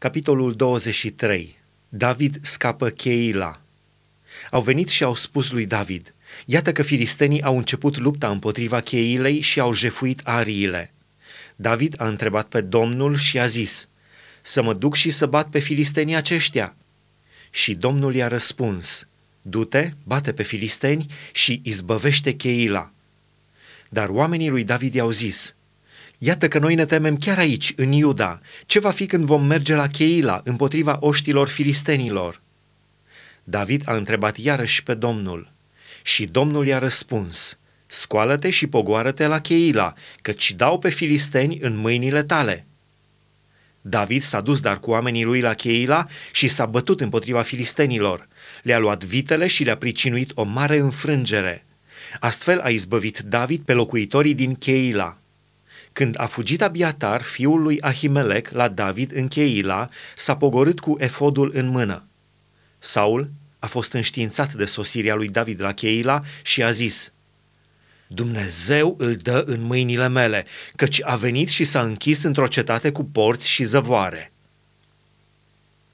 Capitolul 23. David scapă Cheila. Au venit și au spus lui David, Iată că filistenii au început lupta împotriva Cheilei și au jefuit ariile. David a întrebat pe Domnul și a zis, Să mă duc și să bat pe filistenii aceștia. Și Domnul i-a răspuns, Du-te, bate pe filisteni și izbăvește Cheila. Dar oamenii lui David i-au zis, Iată că noi ne temem chiar aici, în Iuda. Ce va fi când vom merge la Cheila, împotriva oștilor filistenilor? David a întrebat iarăși pe Domnul. Și Domnul i-a răspuns, Scoală-te și pogoară-te la Cheila, căci dau pe filisteni în mâinile tale. David s-a dus dar cu oamenii lui la Cheila și s-a bătut împotriva filistenilor. Le-a luat vitele și le-a pricinuit o mare înfrângere. Astfel a izbăvit David pe locuitorii din Cheila. Când a fugit Abiatar, fiul lui Ahimelec, la David în Cheila, s-a pogorât cu efodul în mână. Saul a fost înștiințat de sosirea lui David la Cheila și a zis, Dumnezeu îl dă în mâinile mele, căci a venit și s-a închis într-o cetate cu porți și zăvoare.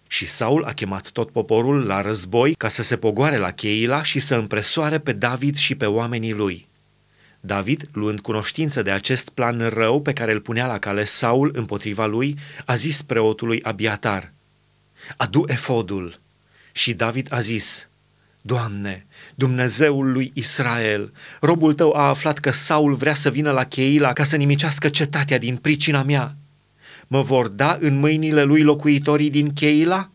Și Saul a chemat tot poporul la război ca să se pogoare la Cheila și să împresoare pe David și pe oamenii lui. David, luând cunoștință de acest plan rău pe care îl punea la cale Saul împotriva lui, a zis preotului Abiatar, Adu efodul. Și David a zis, Doamne, Dumnezeul lui Israel, robul tău a aflat că Saul vrea să vină la Cheila ca să nimicească cetatea din pricina mea. Mă vor da în mâinile lui locuitorii din Cheila?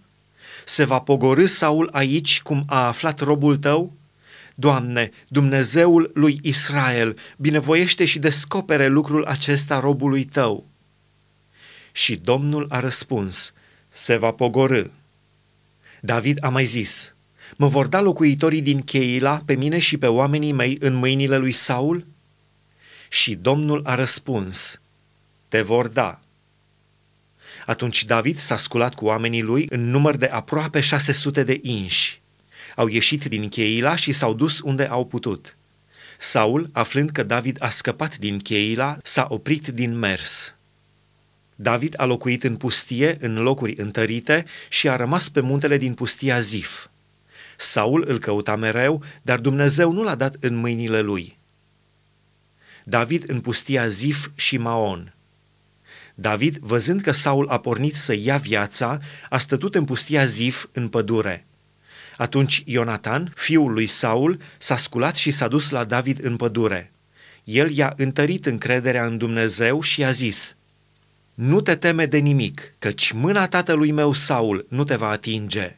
Se va pogorâ Saul aici, cum a aflat robul tău? Doamne, Dumnezeul lui Israel, binevoiește și descopere lucrul acesta robului tău. Și Domnul a răspuns, se va pogorâ. David a mai zis, mă vor da locuitorii din Cheila pe mine și pe oamenii mei în mâinile lui Saul? Și Domnul a răspuns, te vor da. Atunci David s-a sculat cu oamenii lui în număr de aproape 600 de inși au ieșit din Cheila și s-au dus unde au putut. Saul, aflând că David a scăpat din Cheila, s-a oprit din mers. David a locuit în pustie, în locuri întărite, și a rămas pe muntele din pustia Zif. Saul îl căuta mereu, dar Dumnezeu nu l-a dat în mâinile lui. David în pustia Zif și Maon. David, văzând că Saul a pornit să ia viața, a stătut în pustia Zif, în pădure. Atunci Ionatan, fiul lui Saul, s-a sculat și s-a dus la David în pădure. El i-a întărit încrederea în Dumnezeu și i-a zis, Nu te teme de nimic, căci mâna tatălui meu Saul nu te va atinge.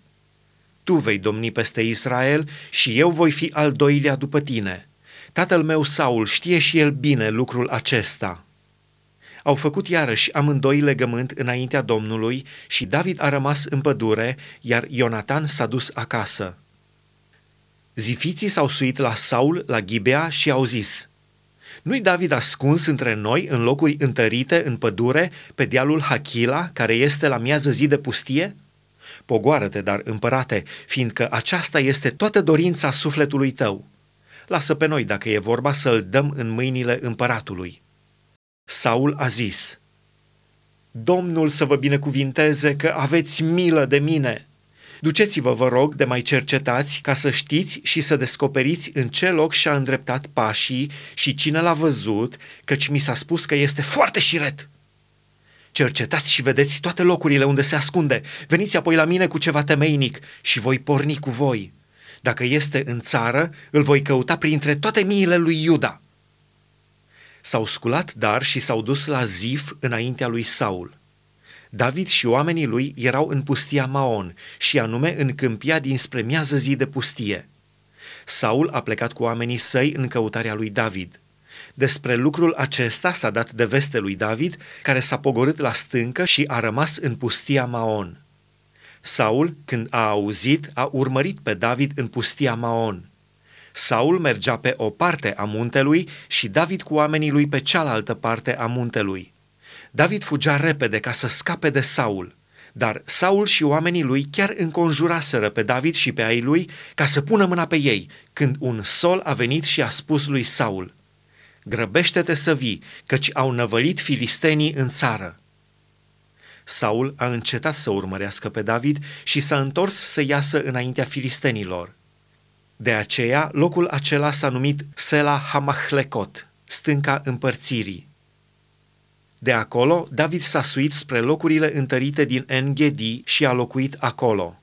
Tu vei domni peste Israel și eu voi fi al doilea după tine. Tatăl meu Saul știe și el bine lucrul acesta.” Au făcut iarăși amândoi legământ înaintea Domnului și David a rămas în pădure, iar Ionatan s-a dus acasă. Zifiții s-au suit la Saul, la Ghibea și au zis, Nu-i David ascuns între noi în locuri întărite în pădure, pe dealul Hachila, care este la miază zi de pustie? Pogoară-te, dar împărate, fiindcă aceasta este toată dorința sufletului tău. Lasă pe noi, dacă e vorba, să-l dăm în mâinile împăratului. Saul a zis, Domnul să vă binecuvinteze că aveți milă de mine. Duceți-vă, vă rog, de mai cercetați ca să știți și să descoperiți în ce loc și-a îndreptat pașii și cine l-a văzut, căci mi s-a spus că este foarte șiret. Cercetați și vedeți toate locurile unde se ascunde. Veniți apoi la mine cu ceva temeinic și voi porni cu voi. Dacă este în țară, îl voi căuta printre toate miile lui Iuda. S-au sculat dar și s-au dus la Zif înaintea lui Saul. David și oamenii lui erau în pustia Maon și anume în câmpia dinspre miază zi de pustie. Saul a plecat cu oamenii săi în căutarea lui David. Despre lucrul acesta s-a dat de veste lui David, care s-a pogorât la stâncă și a rămas în pustia Maon. Saul, când a auzit, a urmărit pe David în pustia Maon – Saul mergea pe o parte a muntelui și David cu oamenii lui pe cealaltă parte a muntelui. David fugea repede ca să scape de Saul, dar Saul și oamenii lui chiar înconjuraseră pe David și pe ai lui ca să pună mâna pe ei, când un sol a venit și a spus lui Saul, Grăbește-te să vii, căci au năvălit filistenii în țară. Saul a încetat să urmărească pe David și s-a întors să iasă înaintea filistenilor. De aceea, locul acela s-a numit Sela Hamahlecot, stânca împărțirii. De acolo, David s-a suit spre locurile întărite din Engedi și a locuit acolo.